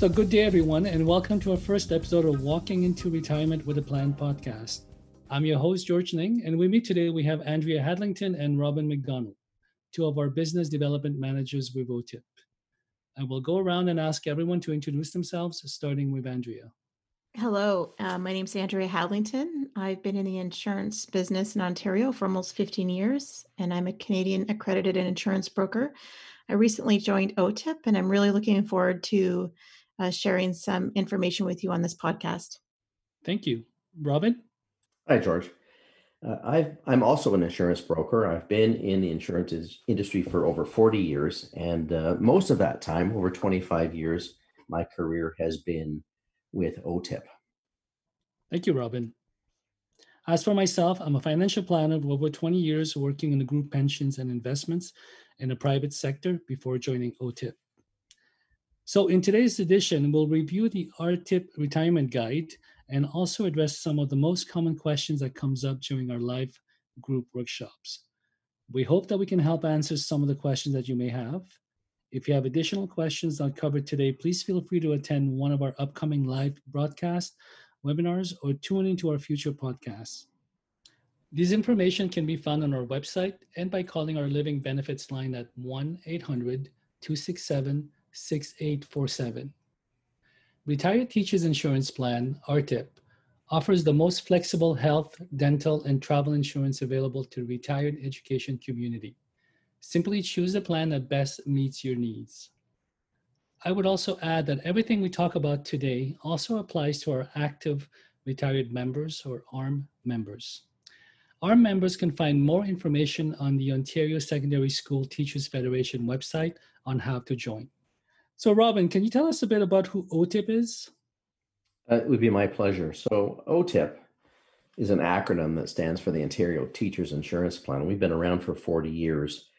So, good day, everyone, and welcome to our first episode of Walking into Retirement with a Plan podcast. I'm your host, George Ning, and with me today we have Andrea Hadlington and Robin McDonald, two of our business development managers with OTIP. I will go around and ask everyone to introduce themselves, starting with Andrea. Hello, uh, my name is Andrea Hadlington. I've been in the insurance business in Ontario for almost 15 years, and I'm a Canadian accredited insurance broker. I recently joined OTIP, and I'm really looking forward to uh, sharing some information with you on this podcast. Thank you. Robin? Hi, George. Uh, i am also an insurance broker. I've been in the insurance industry for over 40 years, and uh, most of that time, over 25 years, my career has been with OTIP. Thank you, Robin. As for myself, I'm a financial planner with over 20 years working in the group pensions and investments in the private sector before joining OTIP. So in today's edition, we'll review the RTIP retirement guide and also address some of the most common questions that comes up during our live group workshops. We hope that we can help answer some of the questions that you may have. If you have additional questions not covered today, please feel free to attend one of our upcoming live broadcast webinars or tune into our future podcasts. This information can be found on our website and by calling our living benefits line at 1 800 267 6847. Retired Teachers Insurance Plan, RTIP, offers the most flexible health, dental, and travel insurance available to the retired education community. Simply choose the plan that best meets your needs. I would also add that everything we talk about today also applies to our active retired members or ARM members. ARM members can find more information on the Ontario Secondary School Teachers Federation website on how to join. So, Robin, can you tell us a bit about who OTIP is? Uh, it would be my pleasure. So, OTIP is an acronym that stands for the Ontario Teachers Insurance Plan. We've been around for 40 years.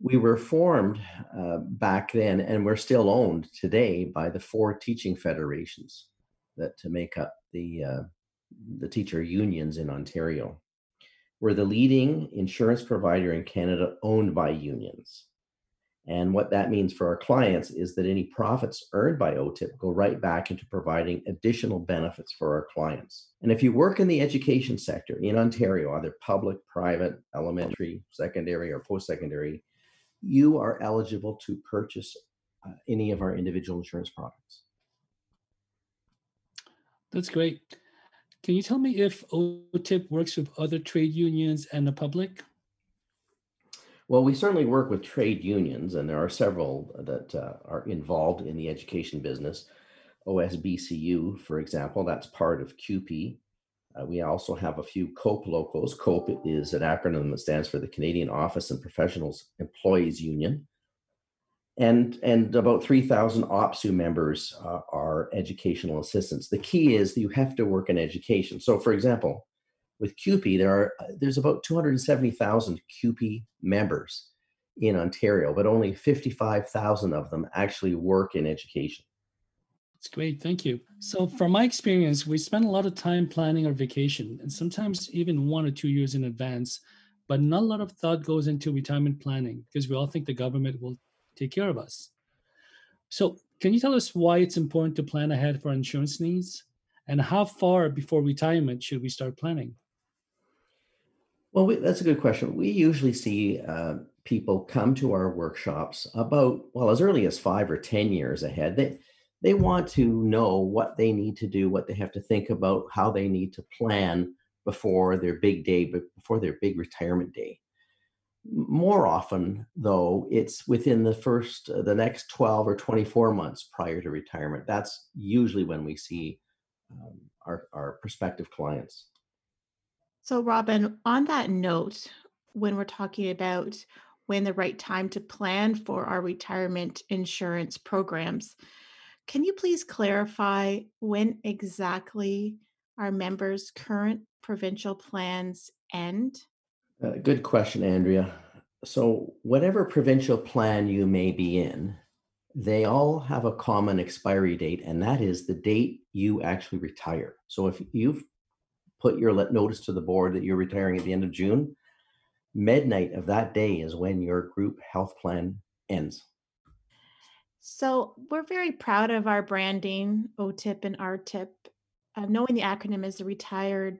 We were formed uh, back then, and we're still owned today by the four teaching federations that to make up the uh, the teacher unions in Ontario. We're the leading insurance provider in Canada owned by unions. And what that means for our clients is that any profits earned by OTIP go right back into providing additional benefits for our clients. And if you work in the education sector in Ontario, either public, private, elementary, secondary, or post secondary, you are eligible to purchase uh, any of our individual insurance products. That's great. Can you tell me if OTIP works with other trade unions and the public? Well, we certainly work with trade unions, and there are several that uh, are involved in the education business. OSBCU, for example, that's part of CUPE. Uh, we also have a few COPE locals. COPE is an acronym that stands for the Canadian Office and Professionals Employees Union. And, and about 3,000 OPSEU members uh, are educational assistants. The key is that you have to work in education. So, for example, with CUPE, there are uh, there's about 270,000 CUPE members in Ontario, but only 55,000 of them actually work in education. That's great, thank you. So, from my experience, we spend a lot of time planning our vacation, and sometimes even one or two years in advance. But not a lot of thought goes into retirement planning because we all think the government will take care of us. So, can you tell us why it's important to plan ahead for insurance needs? And how far before retirement should we start planning? Well, we, that's a good question. We usually see uh, people come to our workshops about, well, as early as five or 10 years ahead. They, they want to know what they need to do, what they have to think about, how they need to plan before their big day, before their big retirement day. More often, though, it's within the first, uh, the next 12 or 24 months prior to retirement. That's usually when we see um, our, our prospective clients. So, Robin, on that note, when we're talking about when the right time to plan for our retirement insurance programs, can you please clarify when exactly our members' current provincial plans end? Uh, good question, Andrea. So, whatever provincial plan you may be in, they all have a common expiry date, and that is the date you actually retire. So, if you've put your notice to the board that you're retiring at the end of June, midnight of that day is when your group health plan ends. So we're very proud of our branding, OTIP and RTIP. Uh, knowing the acronym is the Retired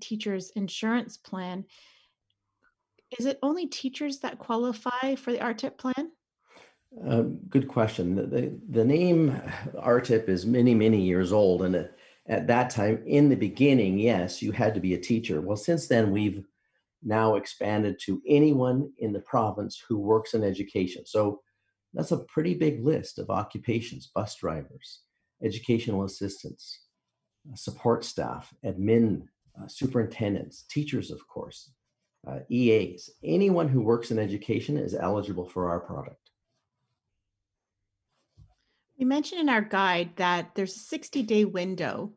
Teachers Insurance Plan. Is it only teachers that qualify for the RTIP plan? Um, good question. The, the, the name RTIP is many, many years old. And at, at that time, in the beginning, yes, you had to be a teacher. Well, since then, we've now expanded to anyone in the province who works in education. So that's a pretty big list of occupations bus drivers, educational assistants, uh, support staff, admin, uh, superintendents, teachers, of course, uh, EAs. Anyone who works in education is eligible for our product. We mentioned in our guide that there's a 60 day window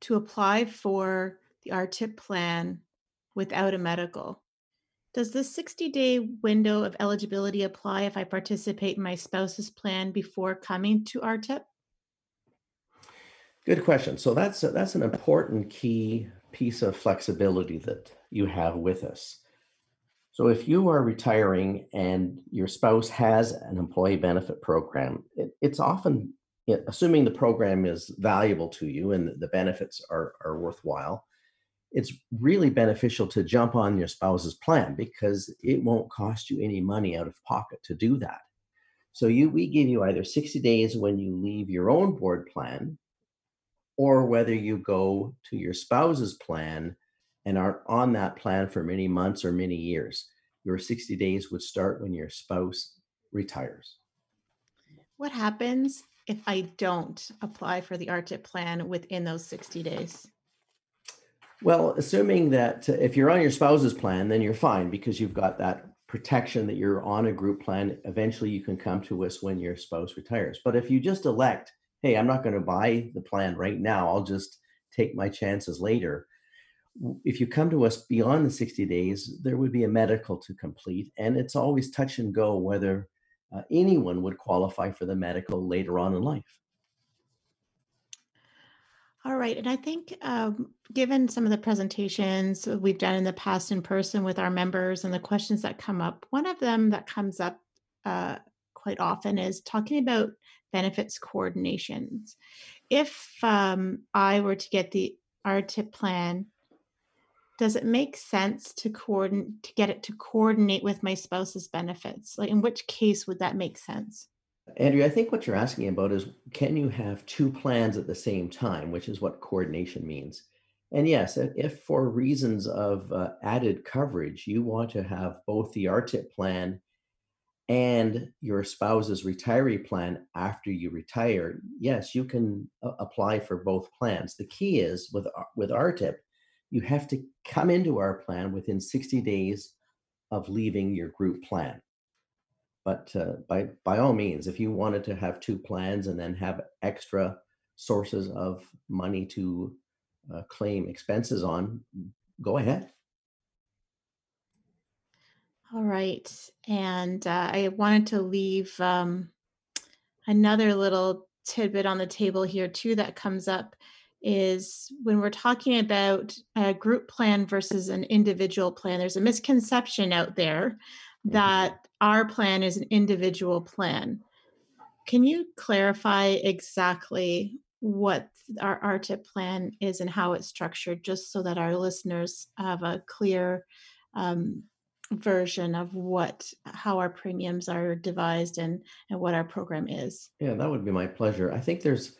to apply for the RTIP plan without a medical. Does this 60 day window of eligibility apply if I participate in my spouse's plan before coming to RTIP? Good question. So that's a, that's an important key piece of flexibility that you have with us. So if you are retiring and your spouse has an employee benefit program, it, it's often, assuming the program is valuable to you and the benefits are, are worthwhile, it's really beneficial to jump on your spouse's plan because it won't cost you any money out of pocket to do that. So you we give you either 60 days when you leave your own board plan or whether you go to your spouse's plan and are on that plan for many months or many years. Your 60 days would start when your spouse retires. What happens if I don't apply for the RTIP plan within those 60 days? Well, assuming that if you're on your spouse's plan, then you're fine because you've got that protection that you're on a group plan. Eventually, you can come to us when your spouse retires. But if you just elect, hey, I'm not going to buy the plan right now, I'll just take my chances later, if you come to us beyond the 60 days, there would be a medical to complete. And it's always touch and go whether uh, anyone would qualify for the medical later on in life. All right. And I think, um, given some of the presentations we've done in the past in person with our members and the questions that come up, one of them that comes up uh, quite often is talking about benefits coordinations. If um, I were to get the RTIP plan does it make sense to coordinate to get it to coordinate with my spouse's benefits? Like in which case would that make sense? Andrea, I think what you're asking about is can you have two plans at the same time, which is what coordination means. And yes, if for reasons of uh, added coverage, you want to have both the RTIP plan and your spouse's retiree plan after you retire, yes, you can uh, apply for both plans. The key is with uh, with RTIP, you have to come into our plan within 60 days of leaving your group plan. But uh, by by all means, if you wanted to have two plans and then have extra sources of money to uh, claim expenses on, go ahead. All right, and uh, I wanted to leave um, another little tidbit on the table here too that comes up is when we're talking about a group plan versus an individual plan, there's a misconception out there mm-hmm. that our plan is an individual plan. Can you clarify exactly what our RTIP plan is and how it's structured, just so that our listeners have a clear um, version of what how our premiums are devised and and what our program is? Yeah, that would be my pleasure. I think there's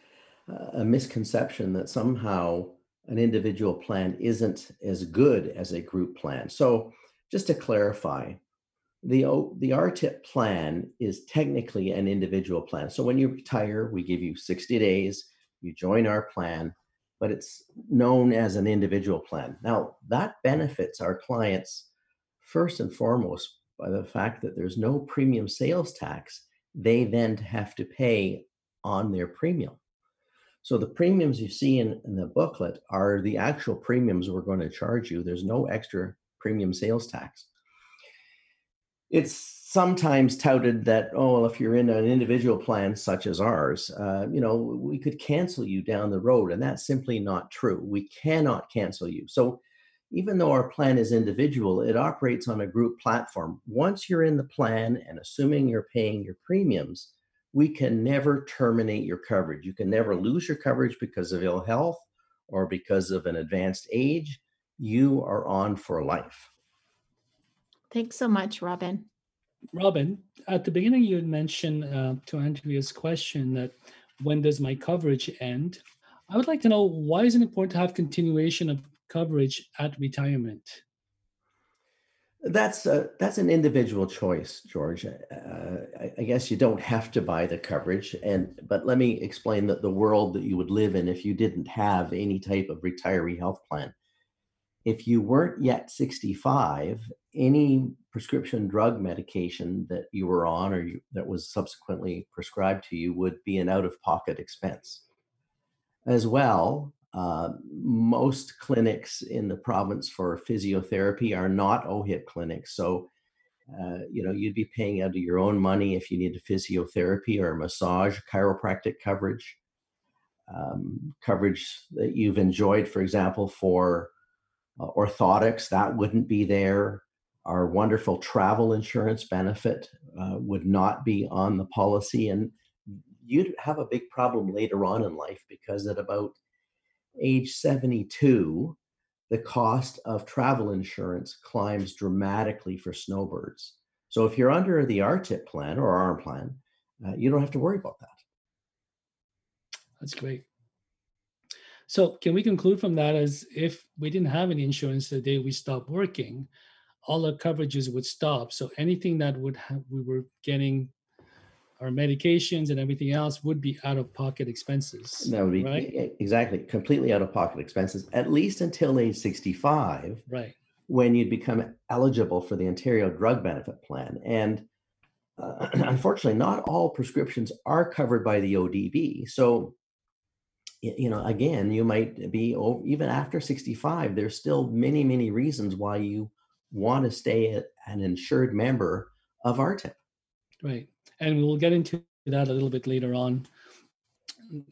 a misconception that somehow an individual plan isn't as good as a group plan. So, just to clarify, the the RTIP plan is technically an individual plan. So when you retire, we give you 60 days, you join our plan, but it's known as an individual plan. Now, that benefits our clients first and foremost by the fact that there's no premium sales tax they then have to pay on their premium. So the premiums you see in, in the booklet are the actual premiums we're going to charge you. There's no extra premium sales tax. It's sometimes touted that, oh, well, if you're in an individual plan such as ours, uh, you know, we could cancel you down the road. And that's simply not true. We cannot cancel you. So even though our plan is individual, it operates on a group platform. Once you're in the plan and assuming you're paying your premiums, we can never terminate your coverage. You can never lose your coverage because of ill health or because of an advanced age. You are on for life. Thanks so much, Robin. Robin, at the beginning, you had mentioned uh, to Andrea's question that when does my coverage end? I would like to know why is it important to have continuation of coverage at retirement? That's a, that's an individual choice, George. Uh, I, I, guess you don't have to buy the coverage, and but let me explain that the world that you would live in if you didn't have any type of retiree health plan. If you weren't yet 65, any prescription drug medication that you were on or you, that was subsequently prescribed to you would be an out-of-pocket expense. As well, uh, most clinics in the province for physiotherapy are not OHIP clinics. So, uh, you know, you'd be paying out of your own money if you needed physiotherapy or massage, chiropractic coverage, um, coverage that you've enjoyed, for example, for uh, orthotics, that wouldn't be there. Our wonderful travel insurance benefit uh, would not be on the policy. And you'd have a big problem later on in life because at about age 72, the cost of travel insurance climbs dramatically for snowbirds. So if you're under the RTIP plan or ARM plan, uh, you don't have to worry about that. That's great. So can we conclude from that as if we didn't have any insurance the day we stopped working, all our coverages would stop. So anything that would have, we were getting our medications and everything else would be out of pocket expenses. That would be right? exactly completely out of pocket expenses, at least until age 65. Right. When you'd become eligible for the Ontario Drug Benefit Plan. And uh, unfortunately, not all prescriptions are covered by the ODB. So, you know, again, you might be even after 65, there's still many, many reasons why you want to stay an insured member of RTIP. Right and we will get into that a little bit later on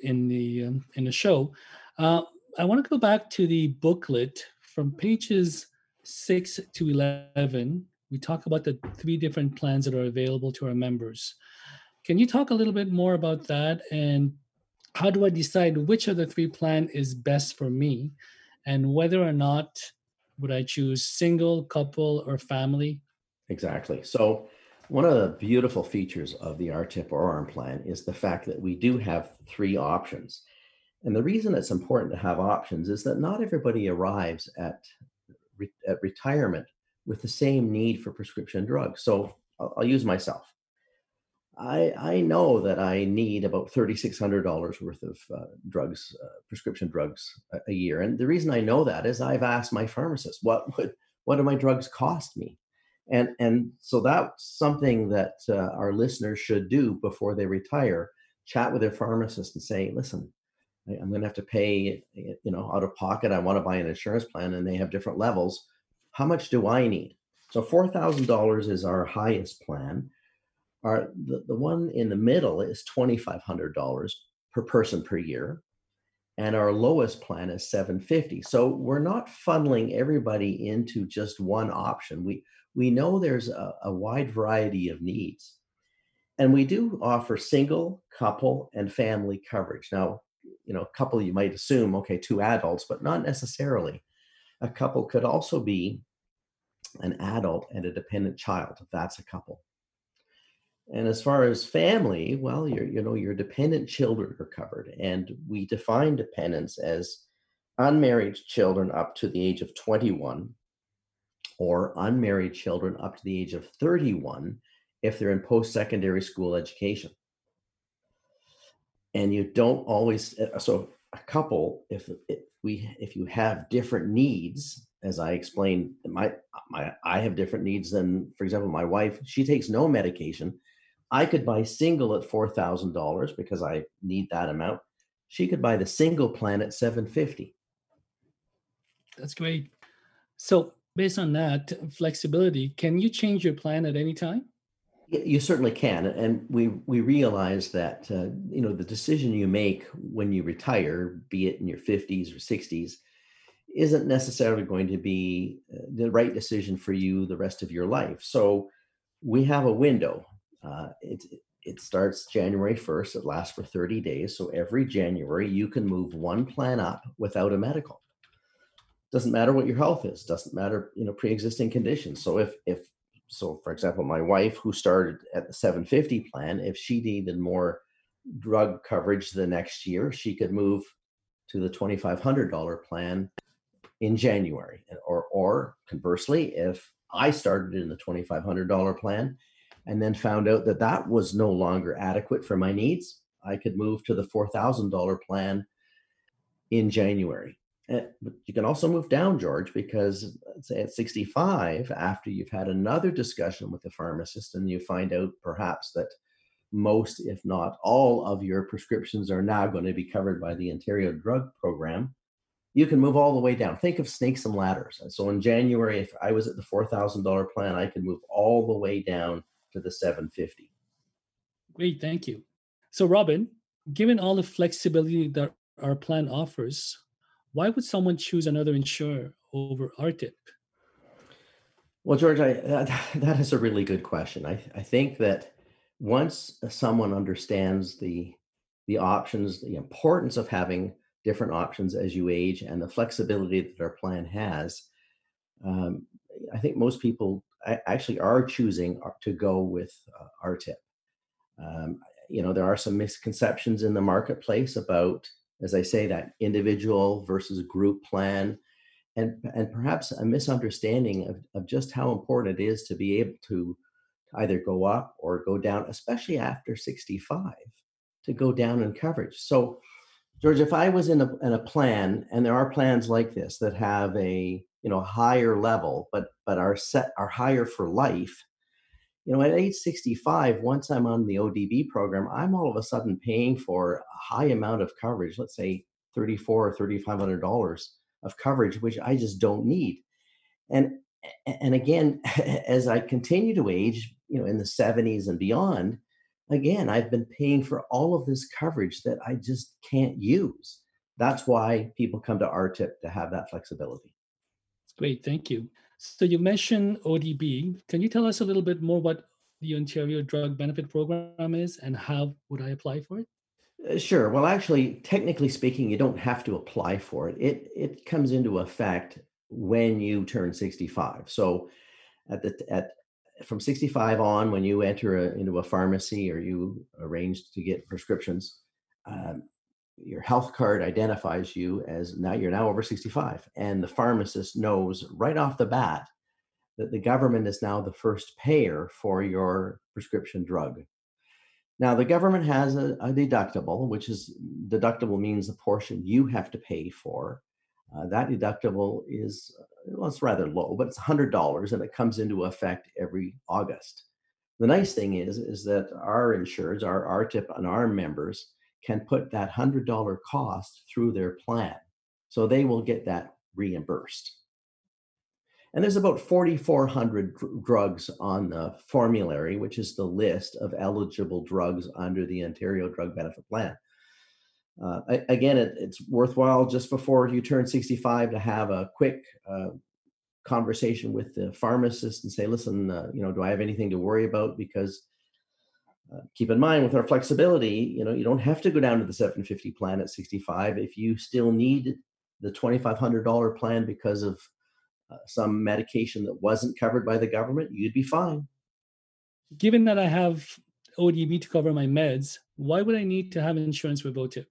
in the um, in the show. Uh, I want to go back to the booklet from pages six to eleven. We talk about the three different plans that are available to our members. Can you talk a little bit more about that and how do I decide which of the three plan is best for me and whether or not would I choose single, couple, or family? Exactly. So one of the beautiful features of the RTIP or ARM plan is the fact that we do have three options. And the reason it's important to have options is that not everybody arrives at, re- at retirement with the same need for prescription drugs. So I'll, I'll use myself. I, I know that I need about $3,600 worth of uh, drugs, uh, prescription drugs a, a, year. And the reason I know that is I've asked my pharmacist, what would, what do my drugs cost me? And and so that's something that uh, our listeners should do before they retire. Chat with their pharmacist and say listen I, i'm going to have to pay you know out of pocket. I want to buy an insurance plan and they have different levels. How much do i need? So $4000 is our highest plan. Our the, the one in the middle is $2500 per person per year and our lowest plan is 750 so we're not funneling everybody into just one option we we know there's a, a wide variety of needs. And we do offer single, couple, and family coverage. Now, you know, a couple you might assume, okay, two adults, but not necessarily. A couple could also be an adult and a dependent child, if that's a couple. And as far as family, well, your you know your dependent children are covered, and we define dependents as unmarried children up to the age of 21 or unmarried children up to the age of 31 if they're in post secondary school education. And you don't always, uh, so a couple, if, if we, if you have different needs, as I explained, my, my, I have different needs than, for example, my wife, she takes no medication. I could buy single at $4,000 because I need that amount. She could buy the single plan at 750. That's great. So based on that flexibility, can you change your plan at any time? You certainly can, and we we realize that uh, you know the decision you make when you retire, be it in your fifties or sixties, isn't necessarily going to be uh, the right decision for you the rest of your life. So we have a window. Uh, it's it starts January 1st. It lasts for 30 days. So every January, you can move one plan up without a medical. Doesn't matter what your health is. Doesn't matter, you know, pre-existing conditions. So if if so, for example, my wife who started at the 750 plan, if she needed more drug coverage the next year, she could move to the $2,500 plan in January. Or, or conversely, if I started in the $2,500 plan and then found out that that was no longer adequate for my needs, I could move to the $4,000 plan in January. Eh, but you can also move down, George, because say at 65, after you've had another discussion with the pharmacist and you find out perhaps that most, if not all, of your prescriptions are now going to be covered by the Ontario Drug Program, you can move all the way down. Think of snakes and ladders. so in January, if I was at the $4,000 plan, I could move all the way down to the 750. Great, thank you. So Robin, given all the flexibility that our plan offers, why would someone choose another insurer over RTIP? Well, George, I, that, that is a really good question. I, I think that once someone understands the the options, the importance of having different options as you age, and the flexibility that our plan has, um, I think most people actually are choosing to go with uh, RTIP. Um, you know, there are some misconceptions in the marketplace about, as I say, that individual versus group plan, and and perhaps a misunderstanding of, of just how important it is to be able to either go up or go down, especially after 65, to go down in coverage. So, George, if I was in a, in a plan, and there are plans like this that have a you know higher level, but but are set are higher for life. You know, at age 65, once I'm on the ODB program, I'm all of a sudden paying for a high amount of coverage. Let's say 34 or 3500 dollars of coverage, which I just don't need. And and again, as I continue to age, you know, in the 70s and beyond, again, I've been paying for all of this coverage that I just can't use. That's why people come to RTIP to have that flexibility. Great, thank you. So you mentioned ODB. Can you tell us a little bit more what the Ontario Drug Benefit Program is and how would I apply for it? Uh, sure. Well, actually, technically speaking, you don't have to apply for it. It it comes into effect when you turn 65. So at the at from 65 on, when you enter a, into a pharmacy or you arrange to get prescriptions, um, your health card identifies you as now you're now over 65 and the pharmacist knows right off the bat that the government is now the first payer for your prescription drug. Now the government has a, a deductible which is deductible means the portion you have to pay for. Uh, that deductible is well it's rather low but it's $100 and it comes into effect every august. The nice thing is is that our insureds our rtip and our members can put that $100 cost through their plan. So they will get that reimbursed. And there's about 4,400 dr- drugs on the formulary, which is the list of eligible drugs under the Ontario Drug Benefit Plan. Uh, again, it, it's worthwhile just before you turn 65 to have a quick uh, conversation with the pharmacist and say, listen, uh, you know, do I have anything to worry about? Because uh, keep in mind with our flexibility, you know, you don't have to go down to the 750 plan at 65 if you still need the $2,500 plan because of uh, some medication that wasn't covered by the government, you'd be fine. Given that I have ODB to cover my meds, why would I need to have insurance with OTIP?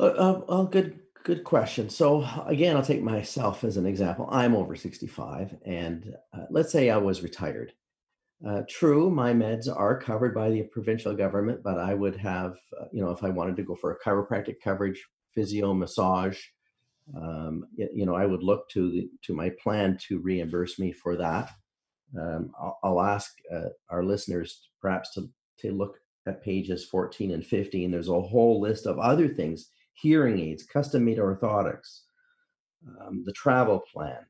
Uh, uh, well, good, good question. So again, I'll take myself as an example. I'm over 65, and uh, let's say I was retired uh, true, my meds are covered by the provincial government, but I would have, uh, you know, if I wanted to go for a chiropractic coverage, physio, massage, um, you, know, I would look to the, to my plan to reimburse me for that. Um, I'll, I'll, ask uh, our listeners perhaps to to look at pages 14 and 15. There's a whole list of other things: hearing aids, custom made orthotics, um, the travel plan,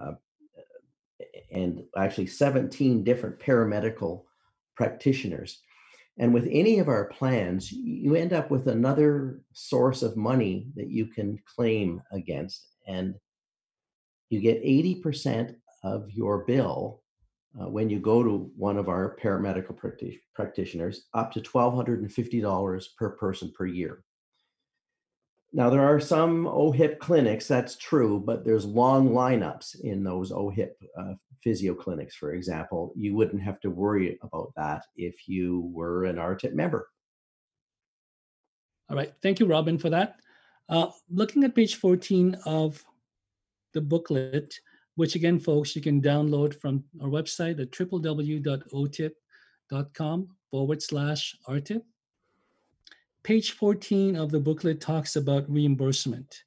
uh, and actually 17 different paramedical practitioners. And with any of our plans, you end up with another source of money that you can claim against. And you get 80% of your bill uh, when you go to one of our paramedical practi- practitioners up to $1,250 per person per year. Now, there are some OHIP clinics, that's true, but there's long lineups in those OHIP uh, physio clinics, for example. You wouldn't have to worry about that if you were an RTIP member. All right. Thank you, Robin, for that. Uh, looking at page 14 of the booklet, which again, folks, you can download from our website at www.otip.com forward slash RTIP. Page 14 of the booklet talks about reimbursement.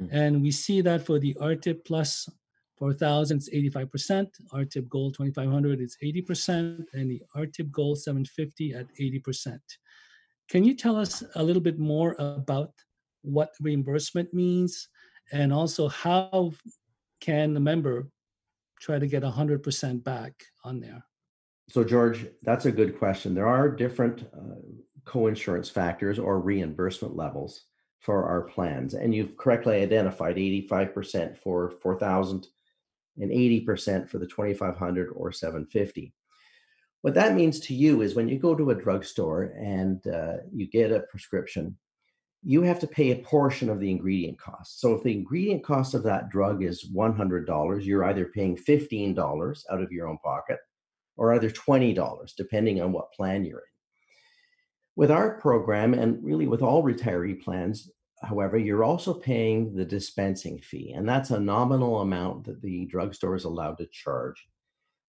Mm-hmm. And we see that for the RTIP plus 4000 it's 85%, RTIP Gold 2500 is 80%, and the RTIP Gold 750 at 80%. Can you tell us a little bit more about what reimbursement means and also how can the member try to get 100% back on there? So, George, that's a good question. There are different uh, co-insurance factors or reimbursement levels for our plans, and you've correctly identified 85% for 4,000 and 80% for the 2,500 or 750. What that means to you is when you go to a drugstore and uh, you get a prescription, you have to pay a portion of the ingredient cost. So if the ingredient cost of that drug is $100, you're either paying $15 out of your own pocket or either $20, depending on what plan you're in. With our program, and really with all retiree plans, however, you're also paying the dispensing fee, and that's a nominal amount that the drugstore is allowed to charge.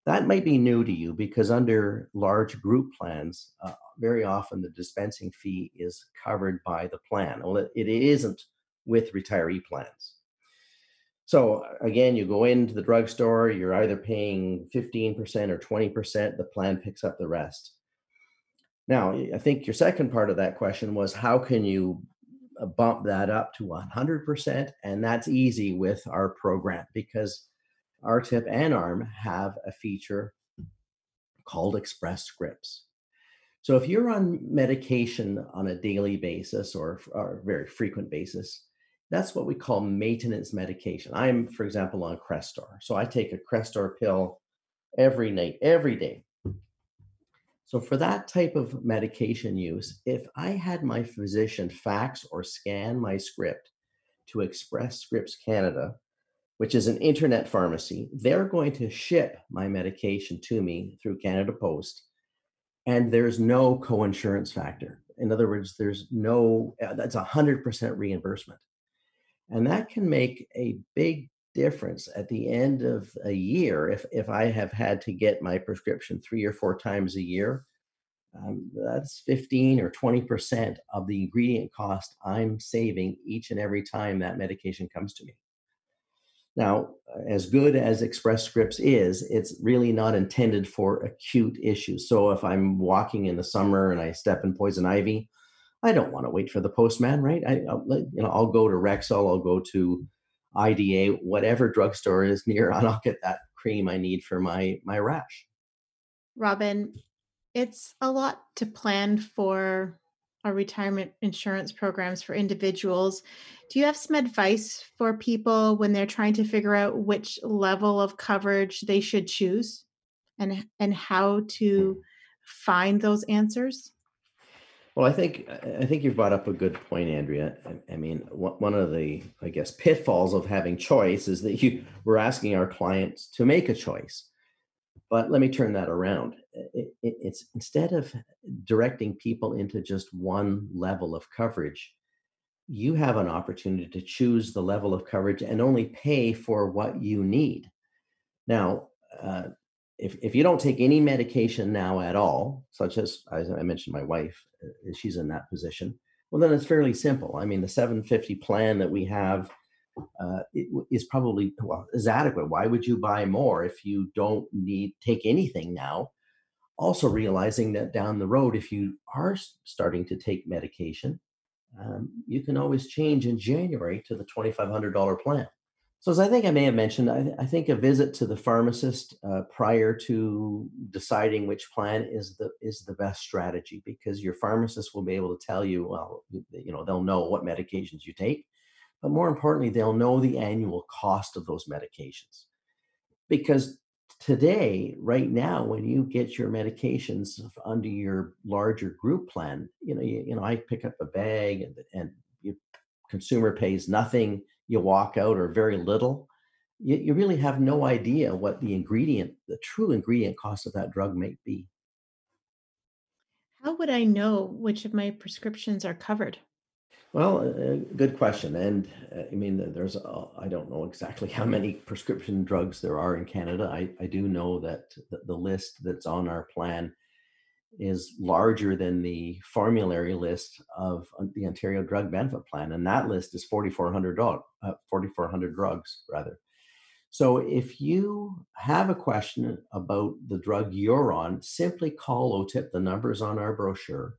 That might be new to you because under large group plans, uh, very often the dispensing fee is covered by the plan. Well, it, it isn't with retiree plans. So again, you go into the drugstore, you're either paying 15% or 20%, the plan picks up the rest. Now, I think your second part of that question was how can you uh, bump that up to 100%? And that's easy with our program because RTIP and ARM have a feature called Express Scripts. So if you're on medication on a daily basis or, or a very frequent basis, that's what we call maintenance medication. I'm, for example, on Crestor. So I take a Crestor pill every night, every day. So for that type of medication use, if I had my physician fax or scan my script to Express Scripts Canada, which is an internet pharmacy, they're going to ship my medication to me through Canada Post. And there's no co-insurance factor. In other words, there's no, uh, that's 100% reimbursement. And that can make a big difference at the end of a year if, if I have had to get my prescription three or four times a year. Um, that's 15 or 20% of the ingredient cost I'm saving each and every time that medication comes to me. Now, as good as Express Scripts is, it's really not intended for acute issues. So if I'm walking in the summer and I step in poison ivy, I don't want to wait for the postman, right? I, will you know, I'll go to Rexall, I'll go to IDA, whatever drugstore is near, and I'll get that cream I need for my my rash. Robin, it's a lot to plan for our retirement insurance programs for individuals. Do you have some advice for people when they're trying to figure out which level of coverage they should choose and and how to hmm. find those answers? Well, I think I think you've brought up a good point, Andrea. I, mean, one of the I guess pitfalls of having choice is that you we're asking our clients to make a choice. But let me turn that around. It, it, it's instead of directing people into just one level of coverage, you have an opportunity to choose the level of coverage and only pay for what you need. Now, uh, if, if you don't take any medication now at all, such as, as I mentioned, my wife, uh, she's in that position, well, then it's fairly simple. I mean, the 750 plan that we have uh, is probably well is adequate. Why would you buy more if you don't need take anything now? Also realizing that down the road, if you are starting to take medication, um, you can always change in January to the twenty five hundred dollar plan. So as I think I may have mentioned, I, I think a visit to the pharmacist uh, prior to deciding which plan is the is the best strategy because your pharmacist will be able to tell you, well, you know, they'll know what medications you take but more importantly, they'll know the annual cost of those medications. Because today, right now, when you get your medications under your larger group plan, you know, you, you know, I pick up a bag and and consumer pays nothing, you walk out or very little. You, you really have no idea what the ingredient, the true ingredient cost of that drug might be. How would I know which of my prescriptions are covered? Well, uh, good question. And uh, I mean, there's, uh, I don't know exactly how many prescription drugs there are in Canada. I, I do know that the, the list that's on our plan is larger than the formulary list of uh, the Ontario Drug Benefit Plan, and that list is 4,400 dog, uh, 4,400 drugs rather. So if you have a question about the drug you're on, simply call OTIP. The numbers on our brochure,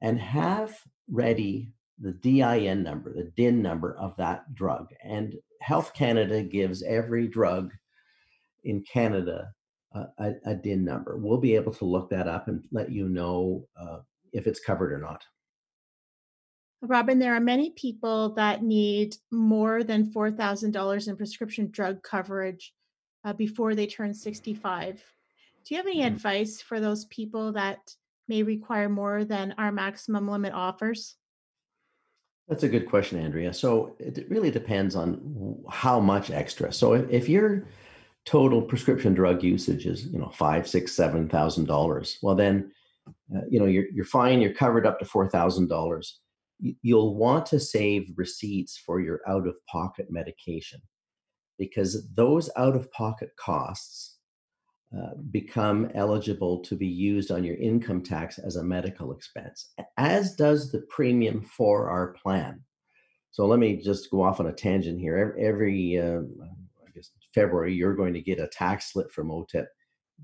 and have ready the DIN number, the DIN number of that drug. And Health Canada gives every drug in Canada a, a, DIN number. We'll be able to look that up and let you know uh, if it's covered or not. Robin, there are many people that need more than $4,000 in prescription drug coverage uh, before they turn 65. Do you have any mm-hmm. advice for those people that may require more than our maximum limit offers? That's a good question, Andrea. So it really depends on how much extra. So if, if your total prescription drug usage is, you know, five, six, seven thousand dollars, well then, uh, you know, you're you're fine. You're covered up to four thousand dollars. You'll want to save receipts for your out-of-pocket medication because those out-of-pocket costs uh, become eligible to be used on your income tax as a medical expense, as does the premium for our plan. So let me just go off on a tangent here. Every, uh, February, you're going to get a tax slip from OTIP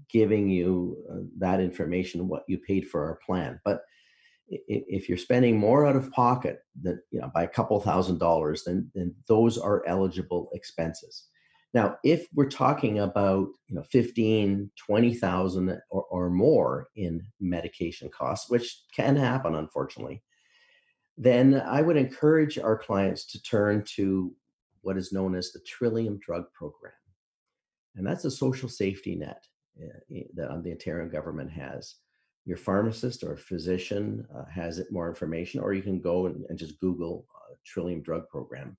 giving you uh, that information, what you paid for our plan. But if you're spending more out of pocket than you know by a couple thousand dollars, then then those are eligible expenses. Now, if we're talking about you know 15, 20,000 or, or more in medication costs, which can happen unfortunately, then I would encourage our clients to turn to what is known as the Trillium Drug Program. And that's a social safety net uh, that the Ontario government has. Your pharmacist or physician uh, has more information, or you can go and, and just Google uh, Trillium Drug Program.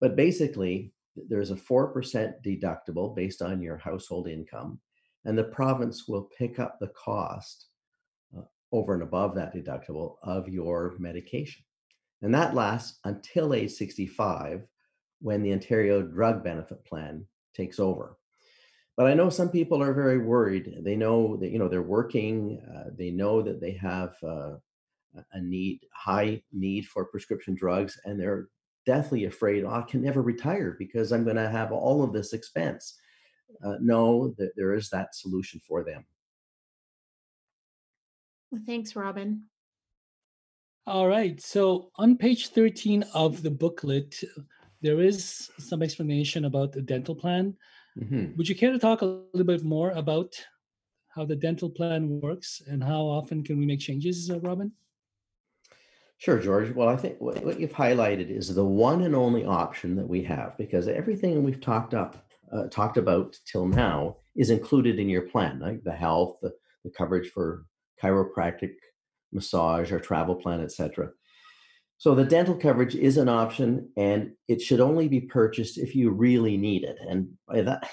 But basically, there's a 4% deductible based on your household income, and the province will pick up the cost uh, over and above that deductible of your medication. And that lasts until age 65 when the Ontario Drug Benefit Plan takes over. But I know some people are very worried. They know that you know they're working. Uh, they know that they have uh, a need, high need for prescription drugs, and they're deathly afraid, oh, I can never retire because I'm going to have all of this expense. Uh, no, that there is that solution for them. Well, thanks, Robin. All right. So on page 13 of the booklet, there is some explanation about the dental plan. Mm-hmm. Would you care to talk a little bit more about how the dental plan works and how often can we make changes, uh, Robin? Sure, George. Well, I think what, what you've highlighted is the one and only option that we have because everything we've talked up, uh, talked about till now is included in your plan, like the health, the, the coverage for chiropractic, massage, or travel plan, etc. So the dental coverage is an option, and it should only be purchased if you really need it. And by that,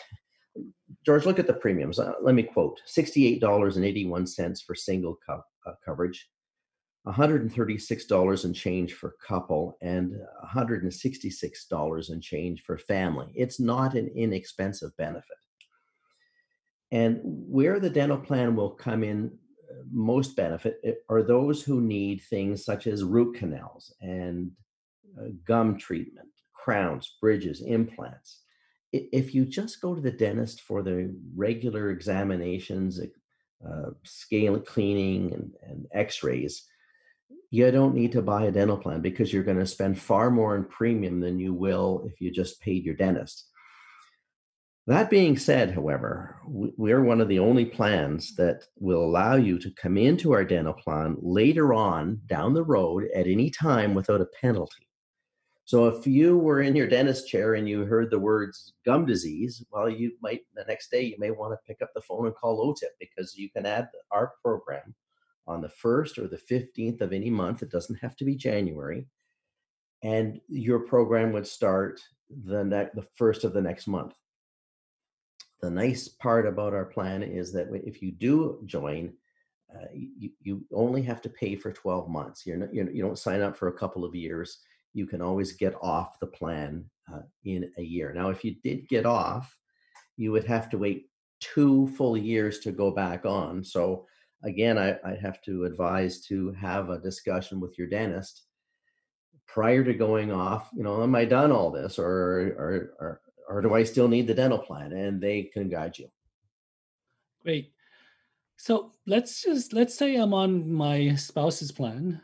George, look at the premiums. Uh, let me quote: sixty-eight dollars and eighty-one cents for single co- uh, coverage, $136 and change for couple and $166 and change for family. It's not an inexpensive benefit. And where the dental plan will come in most benefit eh, are those who need things such as root canals and uh, gum treatment, crowns, bridges, implants. If you just go to the dentist for the regular examinations, uh, scale cleaning, and, and x rays, you don't need to buy a dental plan because you're going to spend far more in premium than you will if you just paid your dentist. That being said, however, we're one of the only plans that will allow you to come into our dental plan later on down the road at any time without a penalty. So if you were in your dentist chair and you heard the words gum disease, well, you might the next day you may want to pick up the phone and call OTIP because you can add our program on the first or the 15th of any month. It doesn't have to be January. And your program would start the ne- the first of the next month. The nice part about our plan is that if you do join, uh, you, you only have to pay for 12 months. You're not, you're, you don't sign up for a couple of years. You can always get off the plan uh, in a year. Now, if you did get off, you would have to wait two full years to go back on. So, again, I, I have to advise to have a discussion with your dentist prior to going off. You know, am I done all this, or or or, or do I still need the dental plan? And they can guide you. Great. So let's just let's say I'm on my spouse's plan,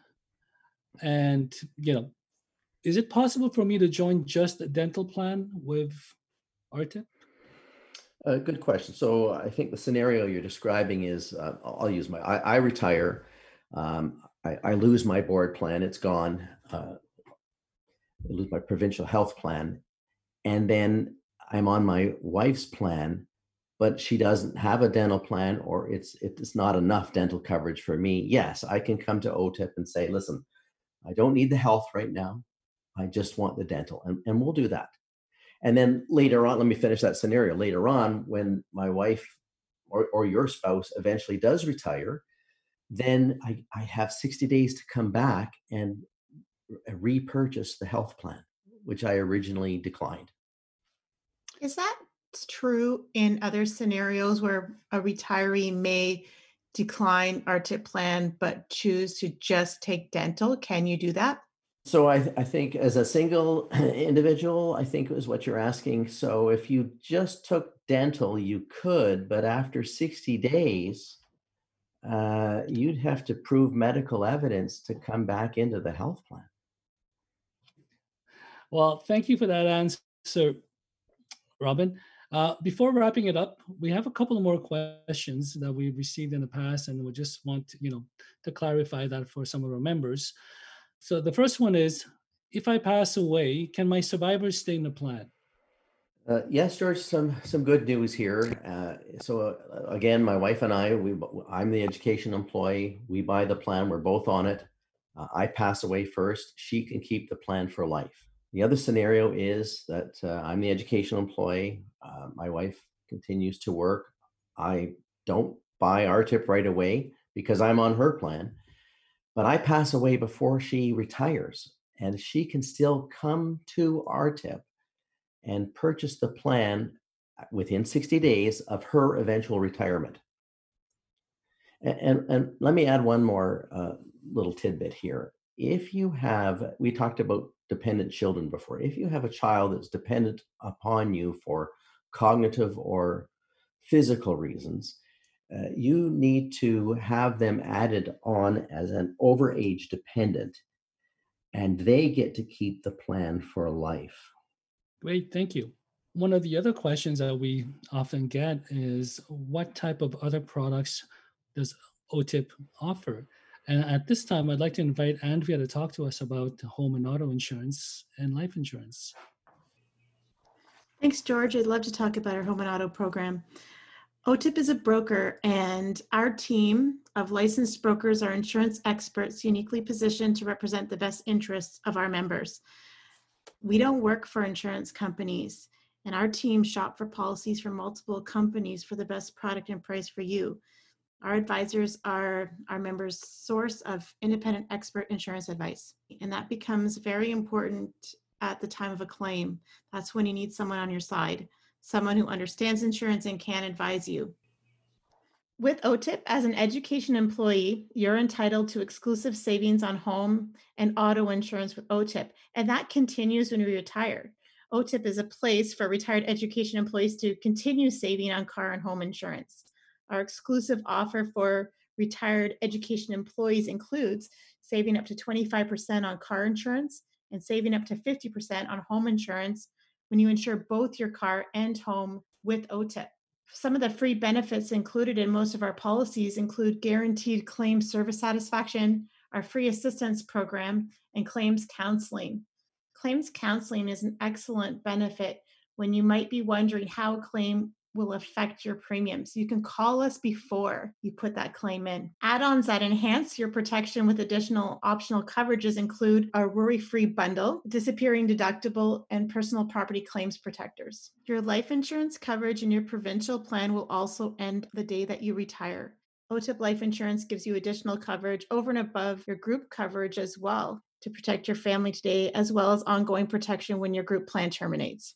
and you know, is it possible for me to join just a dental plan with RTIP? Uh, good question. So I think the scenario you're describing is uh, I'll use my I, I retire, um, I, I, lose my board plan, it's gone. Uh, I lose my provincial health plan, and then I'm on my wife's plan but she doesn't have a dental plan or it's it's not enough dental coverage for me yes i can come to otip and say listen i don't need the health right now. I just want the dental and, and we'll do that. And then later on let me finish that scenario. Later on when my wife or, or your spouse eventually does retire then I, I have 60 days to come back and repurchase the health plan which i originally declined is that true in other scenarios where a retiree may decline RTIP plan but choose to just take dental? Can you do that? So I, I think as a single individual, I think is what you're asking. So if you just took dental, you could, but after 60 days, uh, you'd have to prove medical evidence to come back into the health plan. Well, thank you for that answer, Robin. Uh, before wrapping it up, we have a couple more questions that we received in the past, and we just want you know to clarify that for some of our members. So the first one is, if I pass away, can my survivors stay in the plan? Uh, yes, George. Some some good news here. Uh, so uh, again, my wife and I, we I'm the education employee. We buy the plan. We're both on it. Uh, I pass away first. She can keep the plan for life. The other scenario is that uh, I'm the educational employee. Uh, my wife continues to work. I don't buy RTIP right away because I'm on her plan, but I pass away before she retires, and she can still come to RTIP and purchase the plan uh, within 60 days of her eventual retirement. And, and, and let me add one more uh, little tidbit here. If you have, we talked about dependent children before. If you have a child that's dependent upon you for cognitive or physical reasons, uh, you need to have them added on as an overage dependent, and they get to keep the plan for life. Great, thank you. One of the other questions that we often get is what type of other products does OTIP offer? And at this time, I'd like to invite Andrea to talk to us about home and auto insurance and life insurance. Thanks, George. I'd love to talk about our home and auto program. OTIP is a broker, and our team of licensed brokers are insurance experts uniquely positioned to represent the best interests of our members. We don't work for insurance companies, and our team shop for policies from multiple companies for the best product and price for you. Our advisors are our members' source of independent expert insurance advice. And that becomes very important at the time of a claim. That's when you need someone on your side, someone who understands insurance and can advise you. With OTIP, as an education employee, you're entitled to exclusive savings on home and auto insurance with OTIP, and that continues when you retire. OTIP is a place for retired education employees to continue saving on car and home insurance. Our exclusive offer for retired education employees includes saving up to 25% on car insurance and saving up to 50% on home insurance when you insure both your car and home with OTIP. Some of the free benefits included in most of our policies include guaranteed claim service satisfaction, our free assistance program, and claims counseling. claims counseling is an excellent benefit when you might be wondering how a claim will affect your premiums. You can call us before you put that claim in. Add ons that enhance your protection with additional optional coverages include a worry free bundle, disappearing deductible, and personal property claims protectors. Your life insurance coverage in your provincial plan will also end the day that you retire. OTIP Life Insurance gives you additional coverage over and above your group coverage as well to protect your family today, as well as ongoing protection when your group plan terminates.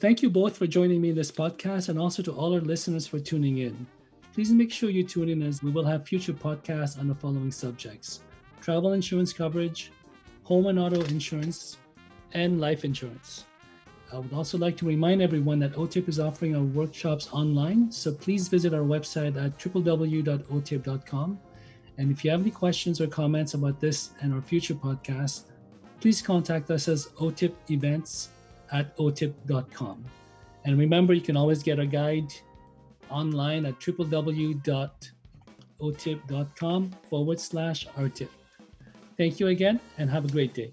Thank you both for joining me in this podcast and also to all our listeners for tuning in. Please make sure you tune in as we will have future podcasts on the following subjects travel insurance coverage, home and auto insurance, and life insurance. I would also like to remind everyone that OTIP is offering our workshops online, so please visit our website at www.otip.com. And if you have any questions or comments about this and our future podcasts, please contact us as OTIP Events at otip.com. And remember, you can always get a guide online at www.otip.com forward slash rtip. Thank you again and have a great day.